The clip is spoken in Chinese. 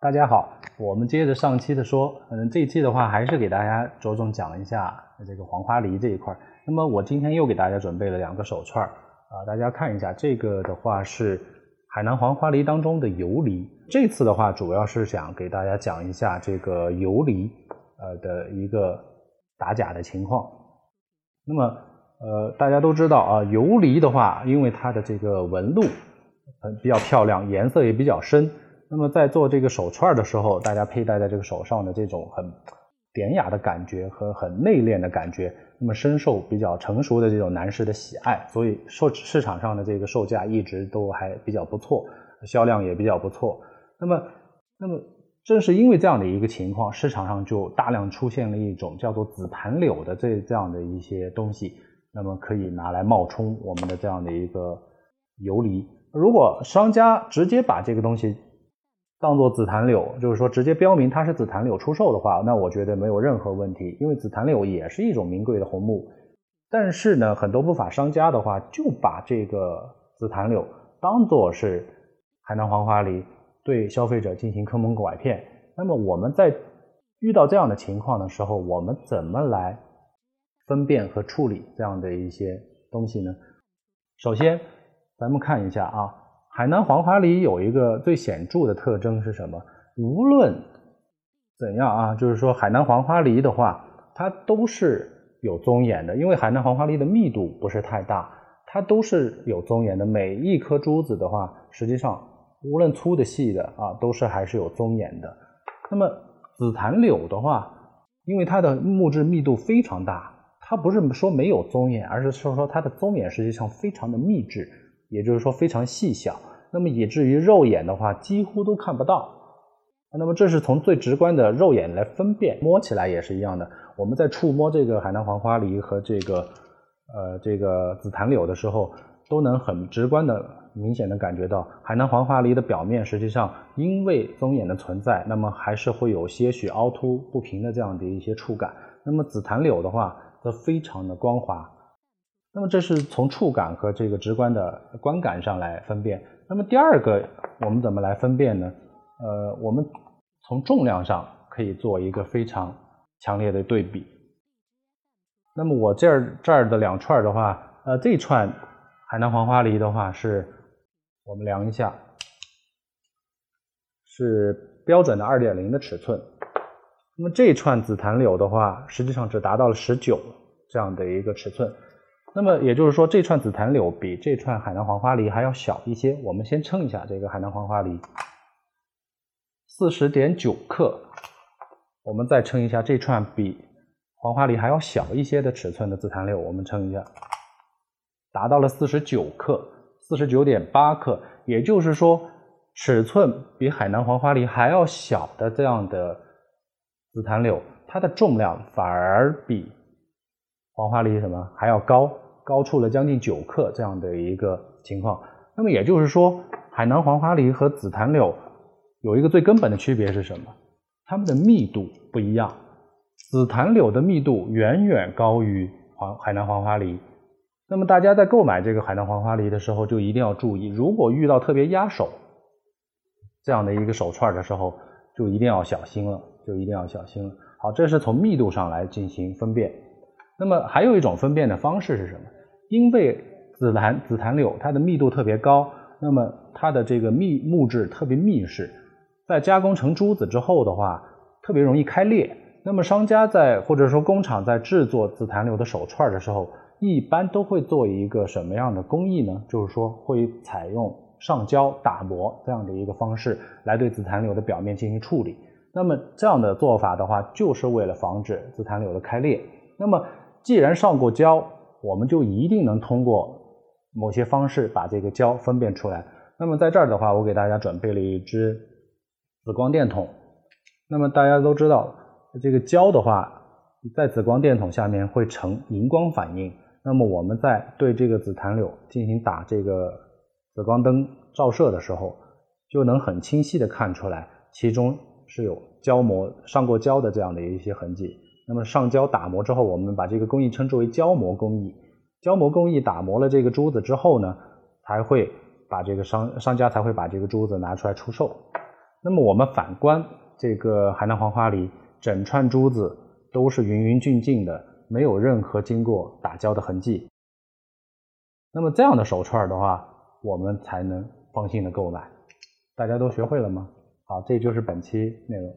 大家好，我们接着上期的说，嗯，这一期的话还是给大家着重讲一下这个黄花梨这一块。那么我今天又给大家准备了两个手串儿啊，大家看一下，这个的话是海南黄花梨当中的游梨。这次的话主要是想给大家讲一下这个游梨呃的一个打假的情况。那么呃大家都知道啊，游离的话，因为它的这个纹路很比较漂亮，颜色也比较深。那么在做这个手串的时候，大家佩戴在这个手上的这种很典雅的感觉和很内敛的感觉，那么深受比较成熟的这种男士的喜爱，所以售市场上的这个售价一直都还比较不错，销量也比较不错。那么，那么正是因为这样的一个情况，市场上就大量出现了一种叫做紫檀柳的这这样的一些东西，那么可以拿来冒充我们的这样的一个游离。如果商家直接把这个东西，当做紫檀柳，就是说直接标明它是紫檀柳出售的话，那我觉得没有任何问题，因为紫檀柳也是一种名贵的红木。但是呢，很多不法商家的话就把这个紫檀柳当做是海南黄花梨，对消费者进行坑蒙拐骗。那么我们在遇到这样的情况的时候，我们怎么来分辨和处理这样的一些东西呢？首先，咱们看一下啊。海南黄花梨有一个最显著的特征是什么？无论怎样啊，就是说海南黄花梨的话，它都是有棕眼的，因为海南黄花梨的密度不是太大，它都是有棕眼的。每一颗珠子的话，实际上无论粗的细的啊，都是还是有棕眼的。那么紫檀柳的话，因为它的木质密度非常大，它不是说没有棕眼，而是说说它的棕眼实际上非常的密致。也就是说非常细小，那么以至于肉眼的话几乎都看不到。那么这是从最直观的肉眼来分辨，摸起来也是一样的。我们在触摸这个海南黄花梨和这个呃这个紫檀柳的时候，都能很直观的、明显的感觉到海南黄花梨的表面实际上因为棕眼的存在，那么还是会有些许凹凸不平的这样的一些触感。那么紫檀柳的话则非常的光滑。那么这是从触感和这个直观的观感上来分辨。那么第二个，我们怎么来分辨呢？呃，我们从重量上可以做一个非常强烈的对比。那么我这儿这儿的两串的话，呃，这串海南黄花梨的话是，我们量一下，是标准的二点零的尺寸。那么这串紫檀柳的话，实际上只达到了十九这样的一个尺寸。那么也就是说，这串紫檀柳比这串海南黄花梨还要小一些。我们先称一下这个海南黄花梨，四十点九克。我们再称一下这串比黄花梨还要小一些的尺寸的紫檀柳，我们称一下，达到了四十九克，四十九点八克。也就是说，尺寸比海南黄花梨还要小的这样的紫檀柳，它的重量反而比黄花梨什么还要高。高出了将近九克这样的一个情况，那么也就是说，海南黄花梨和紫檀柳有一个最根本的区别是什么？它们的密度不一样。紫檀柳的密度远远高于黄海南黄花梨。那么大家在购买这个海南黄花梨的时候，就一定要注意，如果遇到特别压手这样的一个手串的时候，就一定要小心了，就一定要小心了。好，这是从密度上来进行分辨。那么还有一种分辨的方式是什么？因为紫檀紫檀柳它的密度特别高，那么它的这个密木质特别密实，在加工成珠子之后的话，特别容易开裂。那么商家在或者说工厂在制作紫檀柳的手串的时候，一般都会做一个什么样的工艺呢？就是说会采用上胶打磨这样的一个方式来对紫檀柳的表面进行处理。那么这样的做法的话，就是为了防止紫檀柳的开裂。那么既然上过胶，我们就一定能通过某些方式把这个胶分辨出来。那么在这儿的话，我给大家准备了一只紫光电筒。那么大家都知道，这个胶的话，在紫光电筒下面会呈荧光反应。那么我们在对这个紫檀柳进行打这个紫光灯照射的时候，就能很清晰的看出来，其中是有胶膜上过胶的这样的一些痕迹。那么上胶打磨之后，我们把这个工艺称之为胶膜工艺。胶模工艺打磨了这个珠子之后呢，才会把这个商商家才会把这个珠子拿出来出售。那么我们反观这个海南黄花梨，整串珠子都是匀匀净净的，没有任何经过打胶的痕迹。那么这样的手串的话，我们才能放心的购买。大家都学会了吗？好，这就是本期内容。